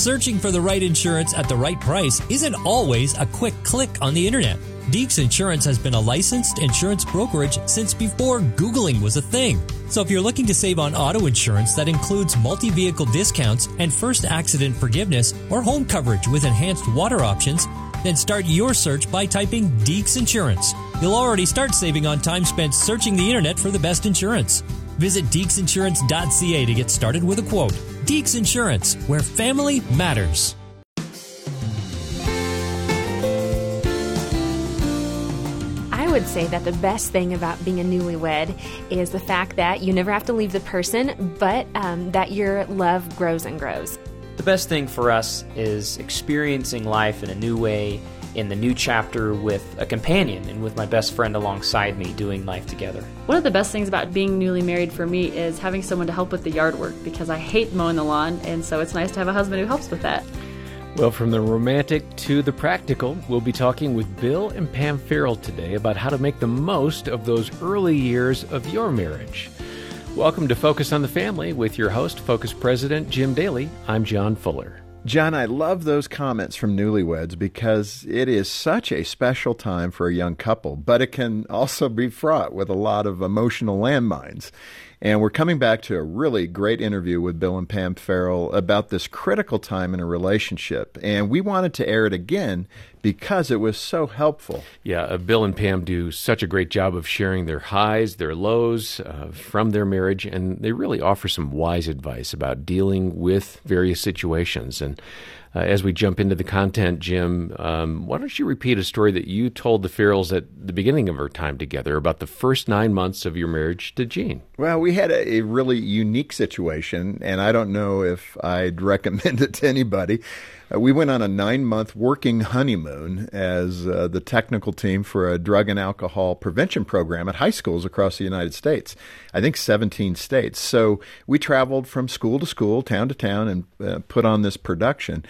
Searching for the right insurance at the right price isn't always a quick click on the internet. Deeks Insurance has been a licensed insurance brokerage since before Googling was a thing. So if you're looking to save on auto insurance that includes multi vehicle discounts and first accident forgiveness or home coverage with enhanced water options, then start your search by typing Deeks Insurance. You'll already start saving on time spent searching the internet for the best insurance. Visit deeksinsurance.ca to get started with a quote. Deeks Insurance, where family matters. I would say that the best thing about being a newlywed is the fact that you never have to leave the person, but um, that your love grows and grows. The best thing for us is experiencing life in a new way, in the new chapter with a companion and with my best friend alongside me doing life together. One of the best things about being newly married for me is having someone to help with the yard work because I hate mowing the lawn, and so it's nice to have a husband who helps with that. Well, from the romantic to the practical, we'll be talking with Bill and Pam Farrell today about how to make the most of those early years of your marriage. Welcome to Focus on the Family with your host, Focus President Jim Daly. I'm John Fuller. John, I love those comments from newlyweds because it is such a special time for a young couple, but it can also be fraught with a lot of emotional landmines. And we're coming back to a really great interview with Bill and Pam Farrell about this critical time in a relationship. And we wanted to air it again because it was so helpful. Yeah, uh, Bill and Pam do such a great job of sharing their highs, their lows uh, from their marriage, and they really offer some wise advice about dealing with various situations. And uh, as we jump into the content, Jim, um, why don't you repeat a story that you told the Farrells at the beginning of our time together about the first nine months of your marriage to Jean? Well, we had a, a really unique situation, and I don't know if I'd recommend it to anybody. Uh, we went on a nine month working honeymoon as uh, the technical team for a drug and alcohol prevention program at high schools across the United States. I think 17 states. So we traveled from school to school, town to town, and uh, put on this production.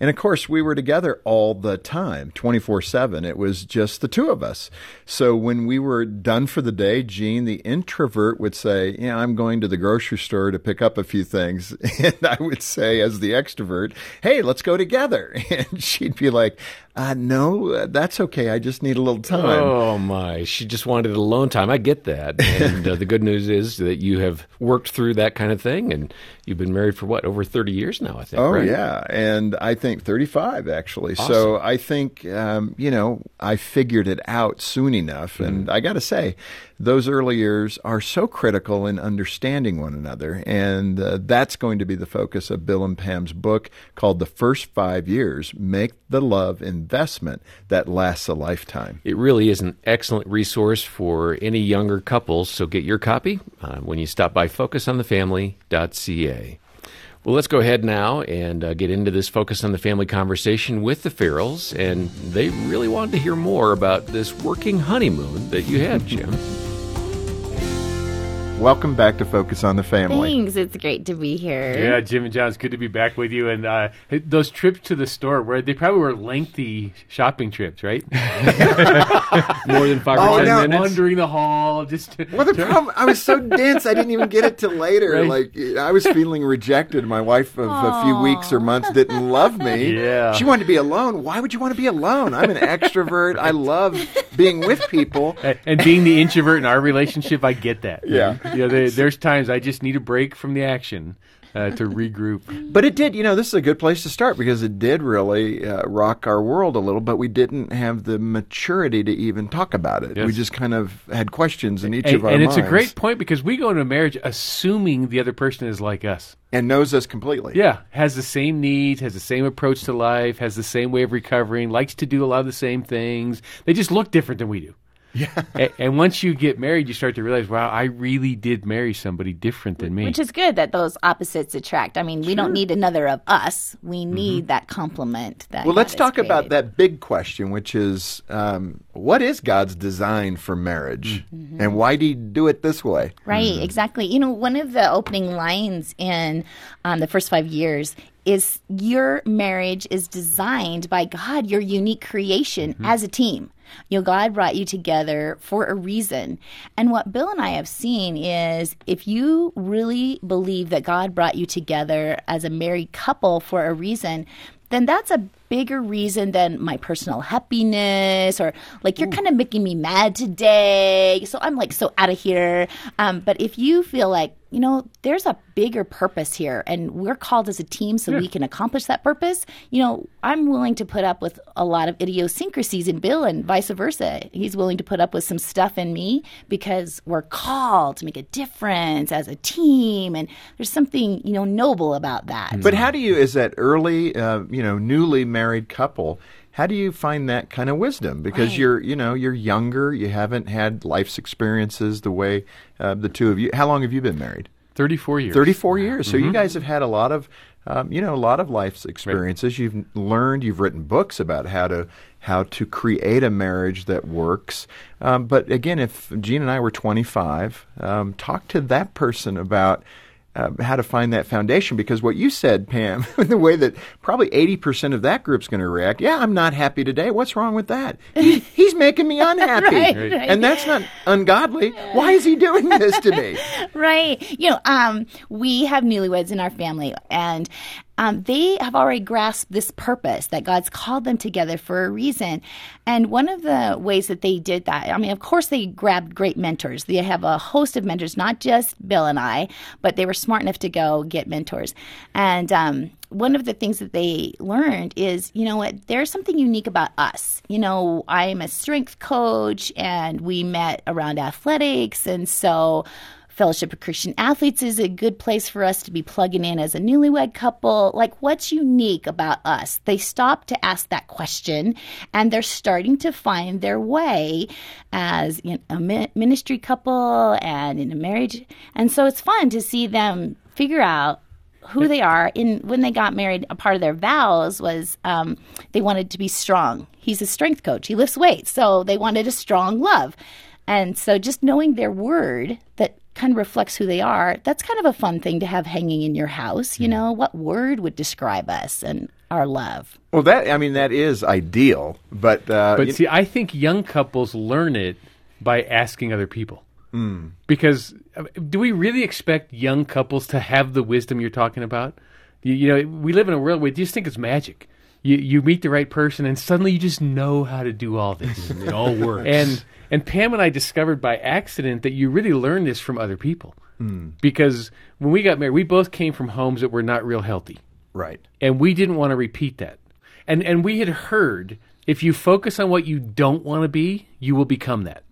And of course, we were together all the time, 24 7. It was just the two of us. So when we were done for the day, Jean, the introvert, would say, Yeah, I'm going to the grocery store to pick up a few things. And I would say, as the extrovert, Hey, let's go together. And she'd be like, uh, no, that's okay. I just need a little time. Oh my! She just wanted alone time. I get that. And uh, the good news is that you have worked through that kind of thing, and you've been married for what over thirty years now. I think. Oh right? yeah, and I think thirty-five actually. Awesome. So I think um, you know I figured it out soon enough, and I got to say, those early years are so critical in understanding one another, and uh, that's going to be the focus of Bill and Pam's book called "The First Five Years: Make the Love Investment That Lasts a Lifetime." It really is an excellent resource for any younger couples. So get your copy uh, when you stop by FocusOnTheFamily.ca. Well, let's go ahead now and uh, get into this Focus on the Family conversation with the Farrells. And they really wanted to hear more about this working honeymoon that you had, Jim. Welcome back to Focus on the Family. Thanks. It's great to be here. Yeah, Jim and John, it's good to be back with you. And uh, those trips to the store, where they probably were lengthy shopping trips, right? More than five Oh, or ten no. minutes. Wandering the hall, just Well, the problem, I was so dense, I didn't even get it till later. Right. Like, I was feeling rejected. My wife of a few weeks or months didn't love me. Yeah. She wanted to be alone. Why would you want to be alone? I'm an extrovert. I love being with people. and, and being the introvert in our relationship, I get that. Yeah. You know, there, there's times I just need a break from the action uh, to regroup. But it did, you know, this is a good place to start because it did really uh, rock our world a little, but we didn't have the maturity to even talk about it. Yes. We just kind of had questions in each And, of our and it's a great point because we go into marriage assuming the other person is like us. and knows us completely. Yeah, has the same needs, has the same approach to life, has the same way of recovering, likes to do a lot of the same things. They just look different than we do. Yeah. and, and once you get married, you start to realize, wow, I really did marry somebody different than me. Which is good that those opposites attract. I mean, we don't need another of us. We need that complement. That Well, God let's has talk about that big question, which is um, what is God's design for marriage, Mm-hmm. and why did He do it this way? Right, exactly. You know, one of the opening lines in um, the first five years is your marriage is designed by God, your unique creation Mm-hmm. as a team. You know, God brought you together for a reason. And what Bill and I have seen is if you really believe that God brought you together as a married couple for a reason, then that's a bigger reason than my personal happiness or like you're kind of making me mad today. So I'm like so out of here. Um, but if you feel like, you know, there's a bigger purpose here and we're called as a team so we can accomplish that purpose, you know, I'm willing to put up with a lot of idiosyncrasies in Bill and vice versa. He's willing to put up with some stuff in me because we're called to make a difference as a team. And there's something, you know, noble about that. But how do you, as that early, uh, you know, newly married couple, how do you find that kind of wisdom? Because Right. you're, you know, you're younger, you haven't had life's experiences the way uh, the two of you. How long have you been married? 34 years. 34 years. So you guys have had a lot of, um, you know, a lot of life's experiences. You've learned, you've written books about how to how to create a marriage that works. Um, but again, if Jean and I were 25, um, talk to that person about. Uh, how to find that foundation because what you said, Pam, the way that probably 80% of that group's going to react, yeah, I'm not happy today. What's wrong with that? He, he's making me unhappy. Right, right. And that's not ungodly. Why is he doing this to me? right. You know, um, we have newlyweds in our family, and um, they have already grasped this purpose that God's called them together for a reason. And one of the ways that they did that, I mean, of course, they grabbed great mentors. They have a host of mentors, not just Bill and I, but they were smart enough to go get mentors. And um, one of the things that they learned is, you know what, there's something unique about us. You know, I'm a strength coach, and we met around athletics, and so. Fellowship of Christian Athletes is a good place for us to be plugging in as a newlywed couple. Like, what's unique about us? They stop to ask that question and they're starting to find their way as a ministry couple and in a marriage. And so it's fun to see them figure out who they are in when they got married a part of their vows was um, they wanted to be strong he's a strength coach he lifts weights so they wanted a strong love and so just knowing their word that kind of reflects who they are that's kind of a fun thing to have hanging in your house you know what word would describe us and our love Well, that I mean that is ideal, but uh, But you- see, I think young couples learn it by asking other people. Hmm. Because uh, do we really expect young couples to have the wisdom you're talking about? You, you know, we live in a world where you just think it's magic. You, you meet the right person, and suddenly you just know how to do all this. It all works. and and Pam and I discovered by accident that you really learn this from other people. Hmm. Because when we got married, we both came from homes that were not real healthy right. and we didn't want to repeat that. And and we had heard if you focus on what you don't want to be, you will become that.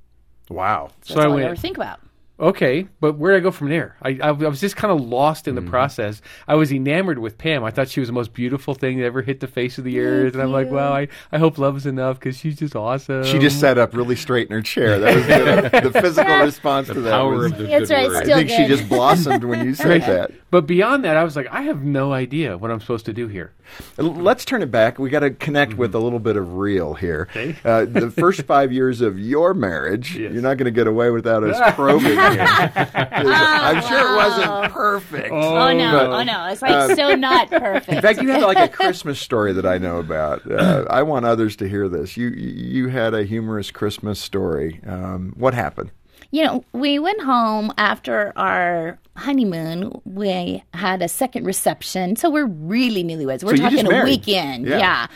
Wow. So that's I all went, i ever think about okay, but where do I go from there? I, I, I was just kind of lost in the process. I was enamored with Pam. I thought she was the most beautiful thing that ever hit the face of the earth, and I'm like, wow, I, I hope love is enough because she's just awesome. She just sat up really straight in her chair. That was the, the physical response to that. Power was- of the That's good right, word. I still think she just blossomed when you said that. But beyond that, I was like, I have no idea what I'm supposed to do here. Let's turn it back. We got to connect with a little bit of real here. Uh, the first five years of your marriage, you're not going to get away without us probing here. 'Cause I'm sure it wasn't perfect. oh no But- oh no it's like so not perfect In fact, you had like a Christmas story that I know about. Uh, I want others to hear this. You you had a humorous Christmas story. Um, what happened? You know, we went home after our honeymoon. We had a second reception. So we're really newlyweds. We're So talking a weekend. Yeah. Yeah.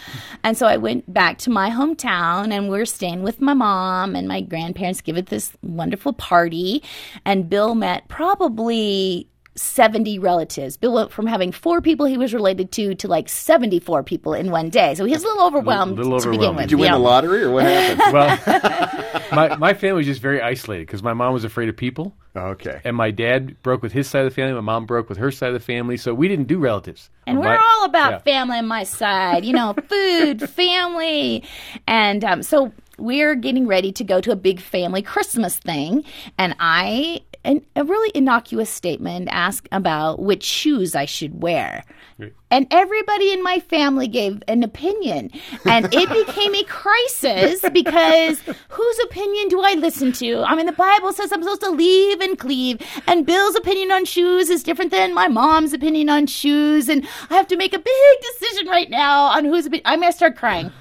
And so I went back to my hometown and we're staying with my mom and my grandparents give it this wonderful party. And Bill met probably 70 relatives. Bill went from having four people he was related to to like 74 people in one day. So he was a little overwhelmed little to begin overwhelmed. with. Did you win Yeah. the lottery or what happened? Well, my, my family was just very isolated because my mom was afraid of people. okay. and my dad broke with his side of the family. My mom broke with her side of the family. So we didn't do relatives. And My- we're all about yeah. family on my side, you know, food, family. And um, so we're getting ready to go to a big family Christmas thing. And I an, a really innocuous statement, ask about which shoes I should wear. And everybody in my family gave an opinion. And it became a crisis because whose opinion do I listen to? I mean, the Bible says I'm supposed to leave and cleave. And Bill's opinion on shoes is different than my mom's opinion on shoes. And I have to make a big decision right now on whose opinion. I'm going to start crying.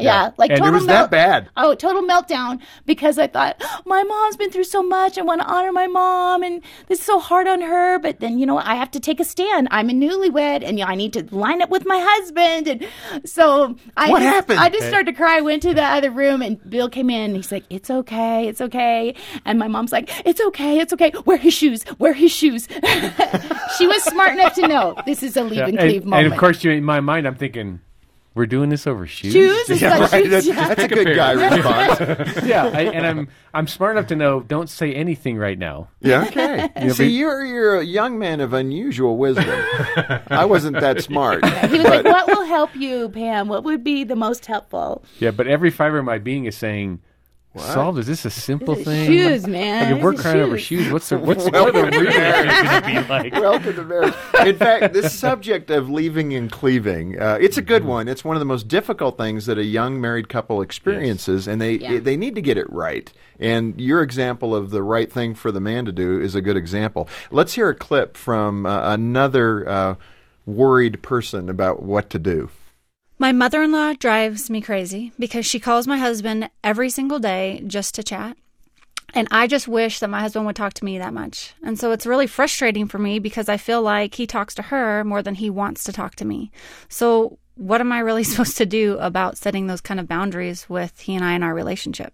Yeah, like And it total was that bad? Oh, total meltdown because I thought oh, my mom's been through so much. I want to honor my mom, and this is so hard on her. But then you know I have to take a stand. I'm a newlywed, and you know, I need to line up with my husband. And so I What just, happened? I just started to cry. I went to the other room, and Bill came in. And he's like, "It's okay, it's okay." And my mom's like, "It's okay, it's okay. Wear his shoes. Wear his shoes." she was smart enough to know this is a leave and and, cleave moment. and of course, you, in my mind, I'm thinking, we're doing this over shoes. shoes. It's Yeah, like right. shoes, That's, yeah. that's a good guy response. yeah, I, and I'm I'm smart enough to know don't say anything right now. Yeah. Okay. know, See, but- you're you're a young man of unusual wisdom. I wasn't that smart. He was like, "What will help you, Pam? What would be the most helpful?" Yeah, but every fiber of my being is saying, "Solved? Is this a simple thing? Shoes, man. Like if we're These are crying over shoes. shoes, what's the what's what the real going to be like?" Welcome to marriage. In fact, this subject of leaving and cleaving, uh, it's a Mm-hmm. good one. It's one of the most difficult things that a young married couple experiences, and they Yeah. they need to get it right. And your example of the right thing for the man to do is a good example. Let's hear a clip from uh, another uh, worried person about what to do. My mother in law drives me crazy because she calls my husband every single day just to chat. And I just wish that my husband would talk to me that much. And so it's really frustrating for me because I feel like he talks to her more than he wants to talk to me. So, what am I really supposed to do about setting those kind of boundaries with he and I in our relationship?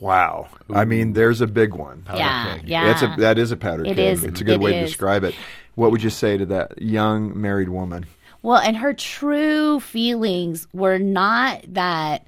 Wow. I mean, there's a big one. Yeah, yeah. That's a that is a powder It keg. is. It's a good It way to describe it. What would you say to that young married woman? Well, and her true feelings were not that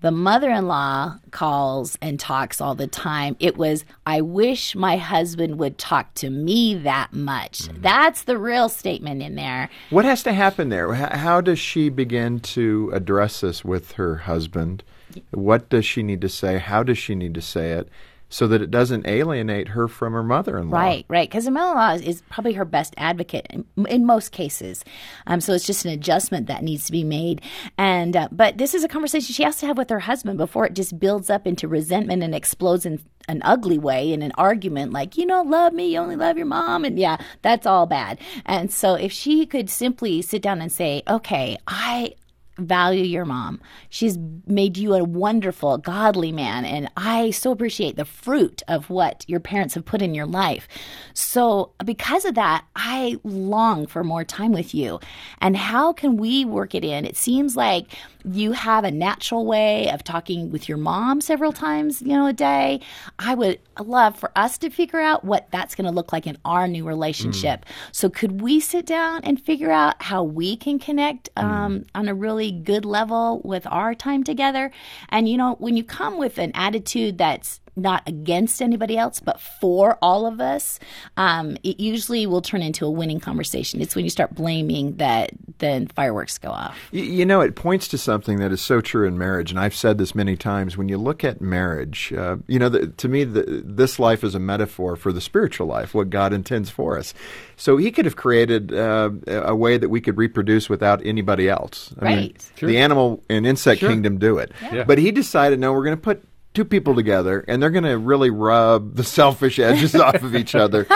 the mother in law calls and talks all the time. It was, I wish my husband would talk to me that much. Mm-hmm. That's the real statement in there. What has to happen there? How does she begin to address this with her husband? What does she need to say? How does she need to say it so that it doesn't alienate her from her mother in law? Right, right. Because the mother in law is, is probably her best advocate in, in most cases. Um, so it's just an adjustment that needs to be made. And uh, but this is a conversation she has to have with her husband before it just builds up into resentment and explodes in an ugly way in an argument like you don't love me you only love your mom and yeah that's all bad and so if she could simply sit down and say okay i value your mom. She's made you a wonderful, godly man, and I so appreciate the fruit of what your parents have put in your life. So, because of that, I long for more time with you. And how can we work it in? It seems like you have a natural way of talking with your mom several times, you know, a day. I would love for us to figure out what that's going to look like in our new relationship. So, could we sit down and figure out how we can connect um, on a really good level with our time together? And, you know, when you come with an attitude that's not against anybody else, but for all of us, um, it usually will turn into a winning conversation. It's when you start blaming that then fireworks go off. Y- You know, it points to something that is so true in marriage, and I've said this many times. When you look at marriage, uh, you know, the, to me, the, this life is a metaphor for the spiritual life, what God intends for us. So He could have created uh, a way that we could reproduce without anybody else. I mean, Right. the animal and insect kingdom do it, Yeah. but He decided, no, we're going to put two people together and they're going to really rub the selfish edges off of each other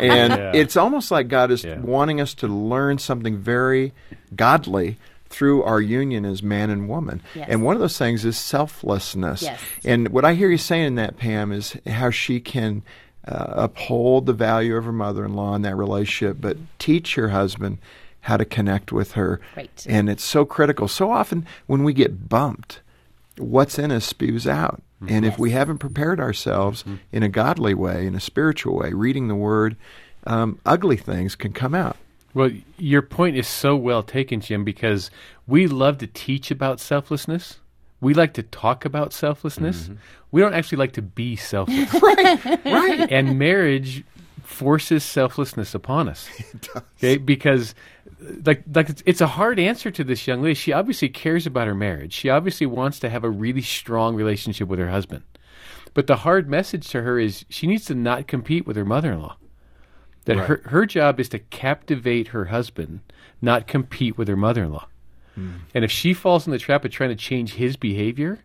and Yeah. it's almost like god is Yeah. wanting us to learn something very godly through our union as man and woman Yes. and one of those things is selflessness Yes. and what i hear you saying in that pam is how she can uh, uphold the value of her mother-in-law in that relationship but teach her husband how to connect with her Right. and it's so critical so often when we get bumped what's in us spews out. Mm-hmm. And if we haven't prepared ourselves mm-hmm. in a godly way, in a spiritual way, reading the Word, um, ugly things can come out. Well, your point is so well taken, Jim, because we love to teach about selflessness. We like to talk about selflessness. Mm-hmm. We don't actually like to be selfless. right, right. and marriage forces selflessness upon us. Okay, because like like it's, it's a hard answer to this young lady. She obviously cares about her marriage. She obviously wants to have a really strong relationship with her husband. But the hard message to her is she needs to not compete with her mother in law. That Right. her, her job is to captivate her husband, not compete with her mother in law. Hmm. And if she falls in the trap of trying to change his behavior,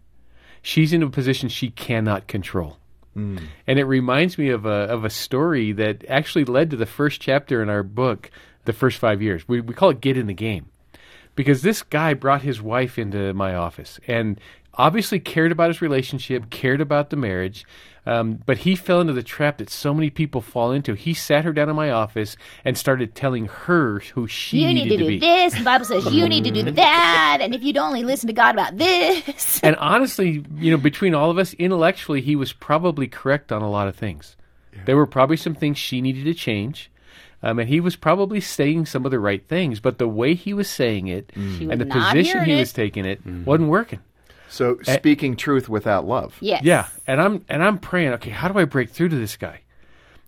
she's in a position she cannot control. Hmm. And it reminds me of a of a story that actually led to the first chapter in our book, the first five years. We we call it "Get in the Game," because this guy brought his wife into my office and obviously cared about his relationship, cared about the marriage, um, but he fell into the trap that so many people fall into. He sat her down in my office and started telling her who she you need needed to do be. this. The Bible says you need to do that. And if you'd only listen to God about this. and honestly, you know, between all of us, intellectually, he was probably correct on a lot of things. There were probably some things she needed to change. Um, and he was probably saying some of the right things, but the way he was saying it She was and the position he it. was taking it wasn't working. So speaking truth without love. Yes. Yeah, and I'm and I'm praying. Okay, how do I break through to this guy?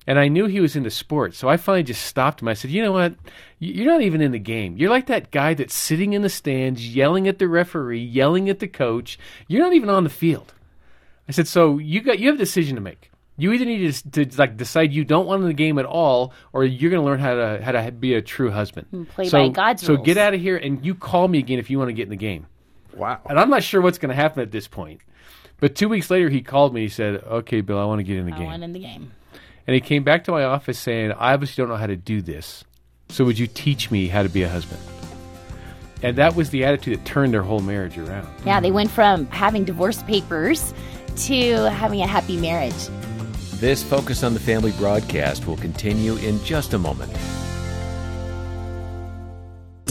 And I knew he was into sports, so I finally just stopped him. I said, "You know what? You're not even in the game. You're like that guy that's sitting in the stands, yelling at the referee, yelling at the coach. You're not even on the field." I said, "So you got you have a decision to make. You either need to, to like decide you don't want in the game at all, or you're going to learn how to how to be a true husband. play so, by God's So rules. get out of here, and you call me again if you want to get in the game." Wow. And I'm not sure what's going to happen at this point. But two weeks later, he called me. He said, "Okay, Bill, I want to get in the I game." won in the game. And he came back to my office saying, "I obviously don't know how to do this. So would you teach me how to be a husband?" And that was the attitude that turned their whole marriage around. Yeah, they went from having divorce papers to having a happy marriage. This Focus on the Family broadcast will continue in just a moment.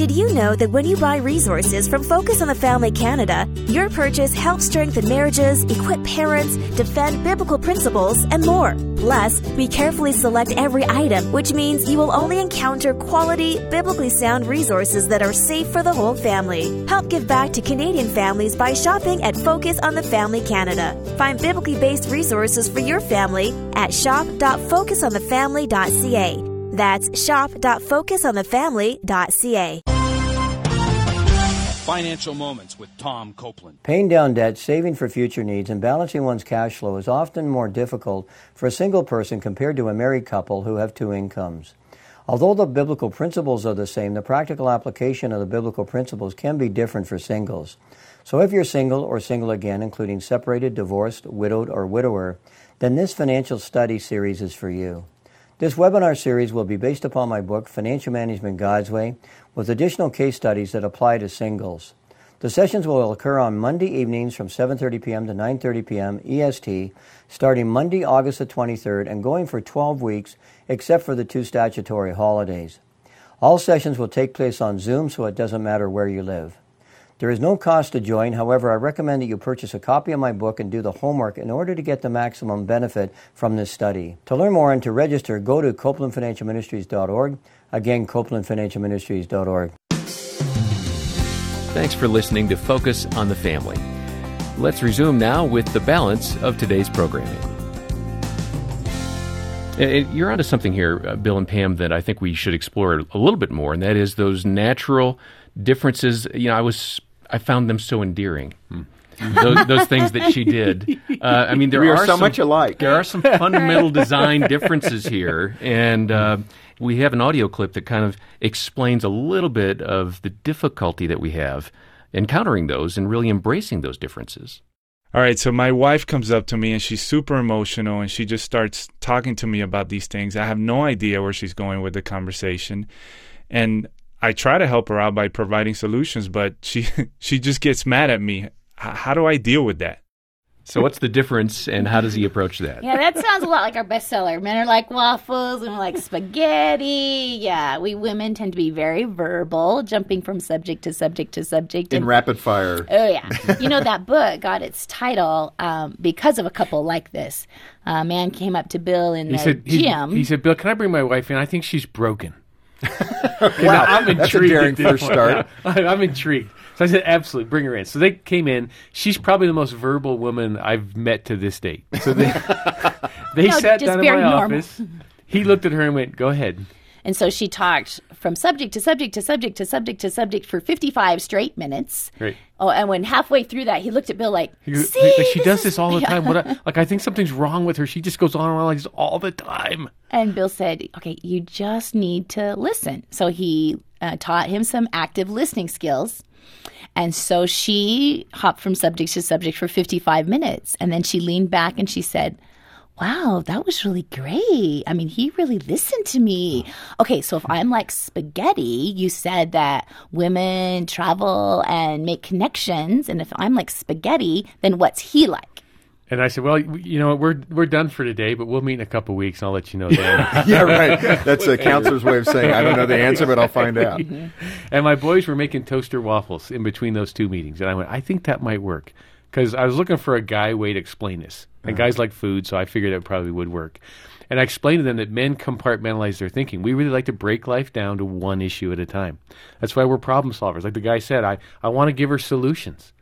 Did you know that when you buy resources from Focus on the Family Canada, your purchase helps strengthen marriages, equip parents, defend biblical principles, and more? Plus, we carefully select every item, which means you will only encounter quality, biblically sound resources that are safe for the whole family. Help give back to Canadian families by shopping at Focus on the Family Canada. Find biblically based resources for your family at shop.focusonthefamily.ca. That's shop.focusonthefamily.ca. Financial Moments with Tom Copeland. Paying down debt, saving for future needs, and balancing one's cash flow is often more difficult for a single person compared to a married couple who have two incomes. Although the biblical principles are the same, the practical application of the biblical principles can be different for singles. So if you're single or single again, including separated, divorced, widowed, or widower, then this financial study series is for you. This webinar series will be based upon my book, Financial Management God's Way, with additional case studies that apply to singles. The sessions will occur on Monday evenings from 7:30 p.m. to 9:30 p.m. EST, starting Monday, August the 23rd, and going for 12 weeks, except for the two statutory holidays. All sessions will take place on Zoom, so it doesn't matter where you live. There is no cost to join. However, I recommend that you purchase a copy of my book and do the homework in order to get the maximum benefit from this study. To learn more and to register, go to copelandfinancialministries.org. Again, copelandfinancialministries.org. Thanks for listening to Focus on the Family. Let's resume now with the balance of today's programming. And You're onto something here, uh, Bill and Pam, that I think we should explore a little bit more, and that is those natural differences. You know, I was I found them so endearing. those, those things that she did. Uh, I mean, there We are are so some- much alike. There are some fundamental design differences here, and uh, we have an audio clip that kind of explains a little bit of the difficulty that we have encountering those and really embracing those differences. All right, so my wife comes up to me and she's super emotional and she just starts talking to me about these things. I have no idea where she's going with the conversation. And I try to help her out by providing solutions, but she she just gets mad at me. H- how do I deal with that? So, what's the difference, and how does he approach that? Yeah, that sounds a lot like our bestseller. Men are like waffles, women are like spaghetti. Yeah, we women tend to be very verbal, jumping from subject to subject to subject. In and- rapid fire. Oh yeah, you know that book got its title um, because of a couple like this. A man came up to Bill in He the said, he, gym. he said, Bill, can I bring my wife in? I think she's broken. Wow, I'm that's a intrigued. daring first point. start. I'm intrigued. So I said, absolutely, bring her in. So they came in. She's probably the most verbal woman I've met to this date. So they they No, sat down in my normal. office. He looked at her and went, "Go ahead." And so she talked from subject to subject to subject to subject to subject for 55 straight minutes. Right. Oh, and when halfway through that, he looked at Bill like, "See, like, she this does is- this all the time. What? I, like I think something's wrong with her. She just goes on and on like this all the time. And Bill said, okay, you just need to listen. So he uh, taught him some active listening skills. And so she hopped from subject to subject for 55 minutes. And then she leaned back and she said, Wow, that was really great. I mean, he really listened to me. Okay, so if I'm like spaghetti, you said that women travel and make connections. And if I'm like spaghetti, then what's he like? And I said, well, you know, we're we're done for today, but we'll meet in a couple weeks, and I'll let you know then. Yeah, right. That's a counselor's way of saying, I don't know the answer, but I'll find out. and my boys were making toaster waffles in between those two meetings, and I went, I think that might work because I was looking for a guy way to explain this, and uh-huh. guys like food, so I figured it probably would work. And I explained to them that men compartmentalize their thinking. We really like to break life down to one issue at a time. That's why we're problem solvers. Like the guy said, I, I want to give her solutions.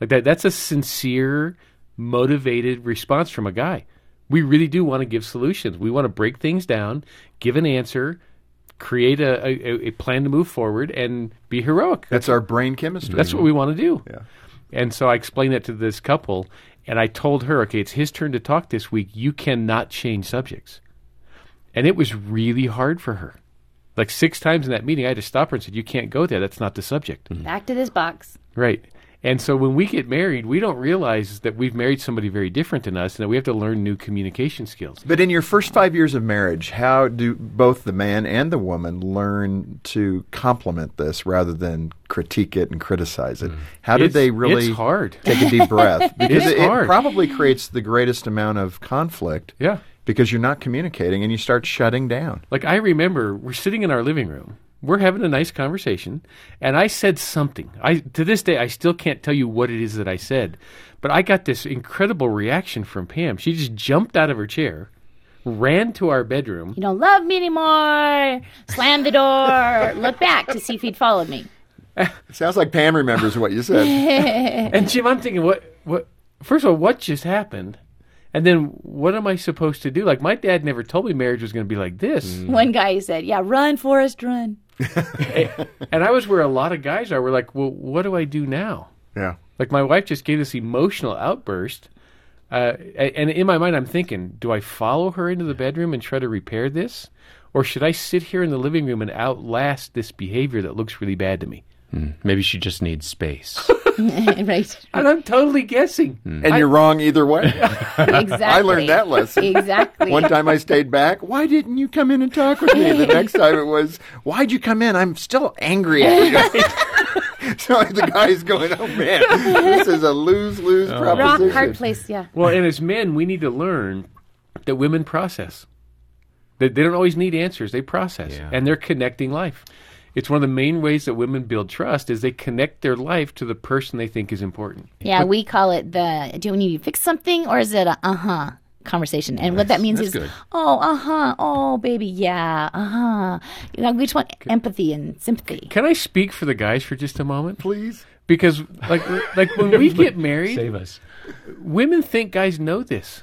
Like that that's a sincere, motivated response from a guy. We really do want to give solutions. We want to break things down, give an answer, create a, a, a plan to move forward, and be heroic. That's our brain chemistry. That's what we want to do. Yeah. And so I explained that to this couple, and I told her, okay, it's his turn to talk this week. You cannot change subjects. And it was really hard for her. Like six times in that meeting, I had to stop her and said, You can't go there. That's not the subject. Back to this box. Right. And so when we get married, we don't realize that we've married somebody very different than us and that we have to learn new communication skills. But in your first five years of marriage, how do both the man and the woman learn to complement this rather than critique it and criticize it? Mm. How did It's- they really it's hard. take a deep breath? Because It's it, it probably creates the greatest amount of conflict. Yeah. Because you're not communicating and you start shutting down. Like I remember we're sitting in our living room. We're having a nice conversation and I said something. I to this day I still can't tell you what it is that I said. But I got this incredible reaction from Pam. She just jumped out of her chair, ran to our bedroom. You don't love me anymore. Slammed the door. Looked back to see if he'd followed me. Sounds like Pam remembers what you said. and Jim, I'm thinking, what, what? First of all, what just happened? And then, what am I supposed to do? Like, my dad never told me marriage was going to be like this. One guy said, Yeah, run, Forrest, run. and I was where a lot of guys are. We're like, well, what do I do now? Yeah. Like, my wife just gave this emotional outburst. Uh, and in my mind, I'm thinking, do I follow her into the bedroom and try to repair this? Or should I sit here in the living room and outlast this behavior that looks really bad to me? Hmm. Maybe she just needs space. right. And I'm totally guessing. And you're wrong either way. Exactly. I learned that lesson. Exactly. One time I stayed back. Why didn't you come in and talk with me? The next time it was, why'd you come in? I'm still angry at you. so the guy's going, oh man, this is a lose lose Oh. Rock, proposition. hard place, yeah. Well, and as men, we need to learn that women process. They, they don't always need answers; they process, Yeah. and they're connecting life. It's one of the main ways that women build trust is they connect their life to the person they think is important. Yeah, we call it the do we need to fix something or is it a uh huh conversation? And what that means that's is good. oh uh huh oh baby yeah uh huh. You know, we just want empathy and sympathy. Can I speak for the guys for just a moment, Please. Because like like when we get married, Save us. women think guys know this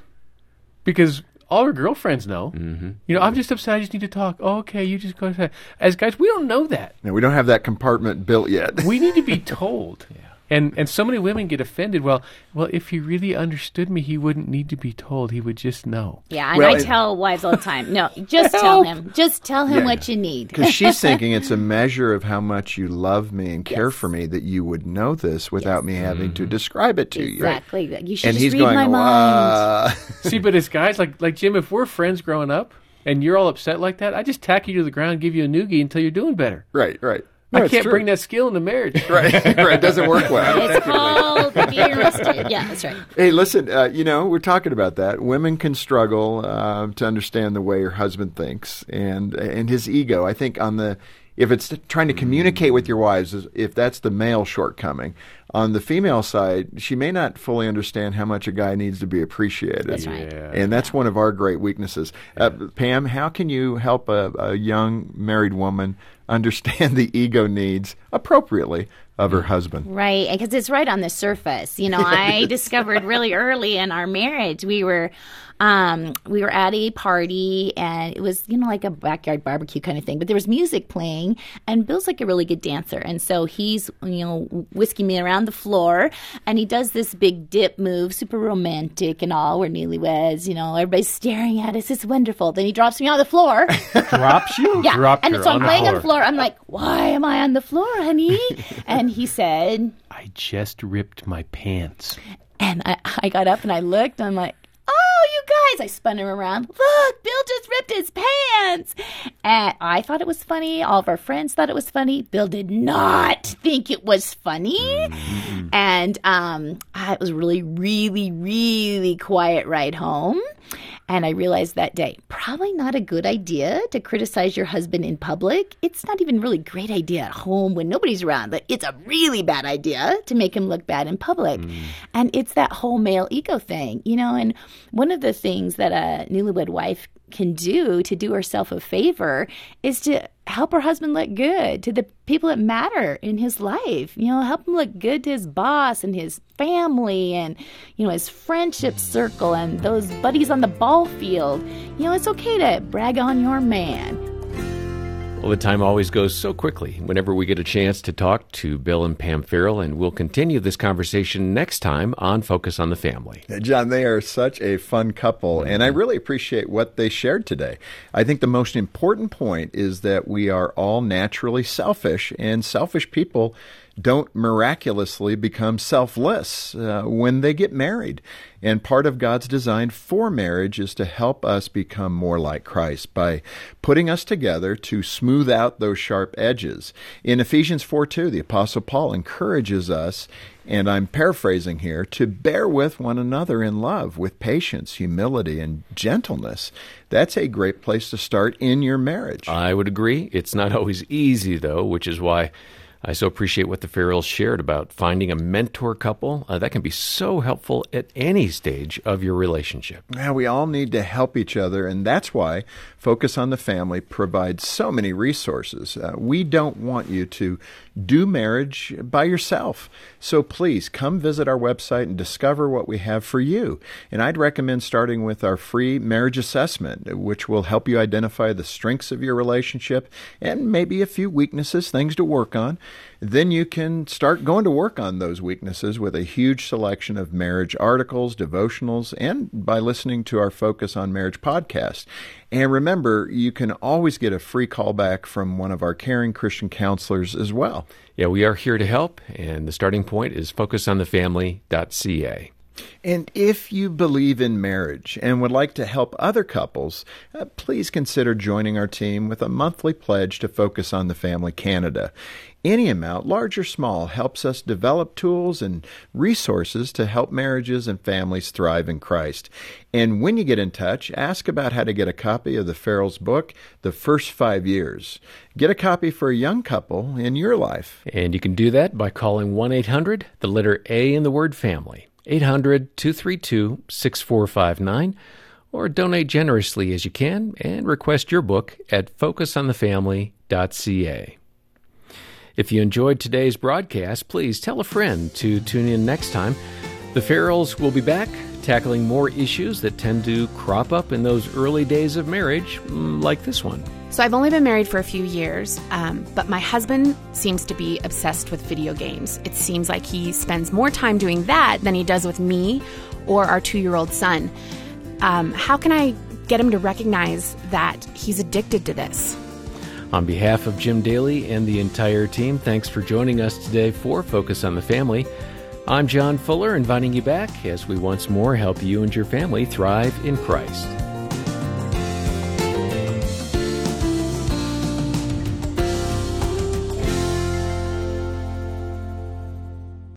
because all our girlfriends know. Mm-hmm. You know, I'm just upset. I just need to talk. Oh, okay, you just go ahead. As guys, we don't know that. No, we don't have that compartment built yet. we need to be told. And and so many women get offended. Well, well, if he really understood me, he wouldn't need to be told. He would just know. Yeah, and Well, I it- tell wives all the time, no, just tell him, just tell him Yeah, what you need. Because she's thinking it's a measure of how much you love me and care Yes. for me that you would know this without me having to mm-hmm. describe it to you. Exactly. You should And just he's read going, my mind. See, but as guys like like Jim, if we're friends growing up and you're all upset like that, I just tack you to the ground, give you a noogie until you're doing better. right, right. No, I can't true. bring that skill into marriage. Right, right. It doesn't work well. It's called being arrested. Yeah, that's right. Hey, listen, uh, you know, we're talking about that. Women can struggle uh, to understand the way her husband thinks and and his ego. I think on the if it's trying to communicate with your wives, if that's the male shortcoming. On the female side, she may not fully understand how much a guy needs to be appreciated. That's right. Yeah. And that's one of our great weaknesses. Uh, Pam, how can you help a, a young married woman understand the ego needs appropriately of her husband. Right, because it's right on the surface. You know, I discovered really early in our marriage we were um, we were at a party and it was you know like a backyard barbecue kind of thing, but there was music playing and Bill's like a really good dancer, and so he's you know whisking me around the floor and he does this big dip move, super romantic and all. We're newlyweds, you know, everybody's staring at us. It's wonderful. Then he drops me on the floor. Drops you? yeah, Dropped and so I'm on the laying on floor. the floor. I'm like, why am I on the floor, honey? and he said. I just ripped my pants. And I, I got up and I looked. I'm like, oh, you guys. I spun him around. Look, Bill just ripped his pants. And I thought it was funny. All of our friends thought it was funny. Bill did not think it was funny. And um, it was really, really, really quiet ride home. And I realized that day, probably not a good idea to criticize your husband in public. It's not even really a great idea at home when nobody's around, but it's a really bad idea to make him look bad in public. Mm. And it's that whole male ego thing, you know. And one of the things that a newlywed wife can do to do herself a favor is to help her husband look good to the people that matter in his life. You know, help him look good to his boss and his family and, you know, his friendship circle and those buddies on the ball field. You know, it's okay to brag on your man. Well, the time always goes so quickly whenever we get a chance to talk to Bill and Pam Farrell, and we'll continue this conversation next time on Focus on the Family. John, they are such a fun couple, and I really appreciate what they shared today. I think the most important point is that we are all naturally selfish, and selfish people don't miraculously become selfless uh, when they get married. And part of God's design for marriage is to help us become more like Christ by putting us together to smooth out those sharp edges. In Ephesians 4 2, the Apostle Paul encourages us, and I'm paraphrasing here, to bear with one another in love, with patience, humility, and gentleness. That's a great place to start in your marriage. I would agree. It's not always easy, though, which is why I so appreciate what the Farrells shared about finding a mentor couple. Uh, that can be so helpful at any stage of your relationship. Yeah, we all need to help each other, and that's why Focus on the Family provides so many resources. Uh, we don't want you to do marriage by yourself. So please come visit our website and discover what we have for you. And I'd recommend starting with our free marriage assessment, which will help you identify the strengths of your relationship and maybe a few weaknesses, things to work on. Then you can start going to work on those weaknesses with a huge selection of marriage articles, devotionals, and by listening to our Focus on Marriage podcast. And remember, you can always get a free callback from one of our caring Christian counselors as well. Yeah, we are here to help, and the starting point is focusonthefamily.ca. And if you believe in marriage and would like to help other couples, uh, please consider joining our team with a monthly pledge to Focus on the Family Canada. Any amount, large or small, helps us develop tools and resources to help marriages and families thrive in Christ. And when you get in touch, ask about how to get a copy of the Farrell's book, The First Five Years. Get a copy for a young couple in your life. And you can do that by calling 1 800, the letter A in the word family, 800 232 6459, or donate generously as you can and request your book at focusonthefamily.ca. If you enjoyed today's broadcast, please tell a friend to tune in next time. The Farrells will be back tackling more issues that tend to crop up in those early days of marriage, mm, like this one. So I've only been married for a few years, um, but my husband seems to be obsessed with video games. It seems like he spends more time doing that than he does with me or our two year old son. Um, how can I get him to recognize that he's addicted to this? On behalf of Jim Daly and the entire team, thanks for joining us today for Focus on the Family. I'm John Fuller, inviting you back as we once more help you and your family thrive in Christ.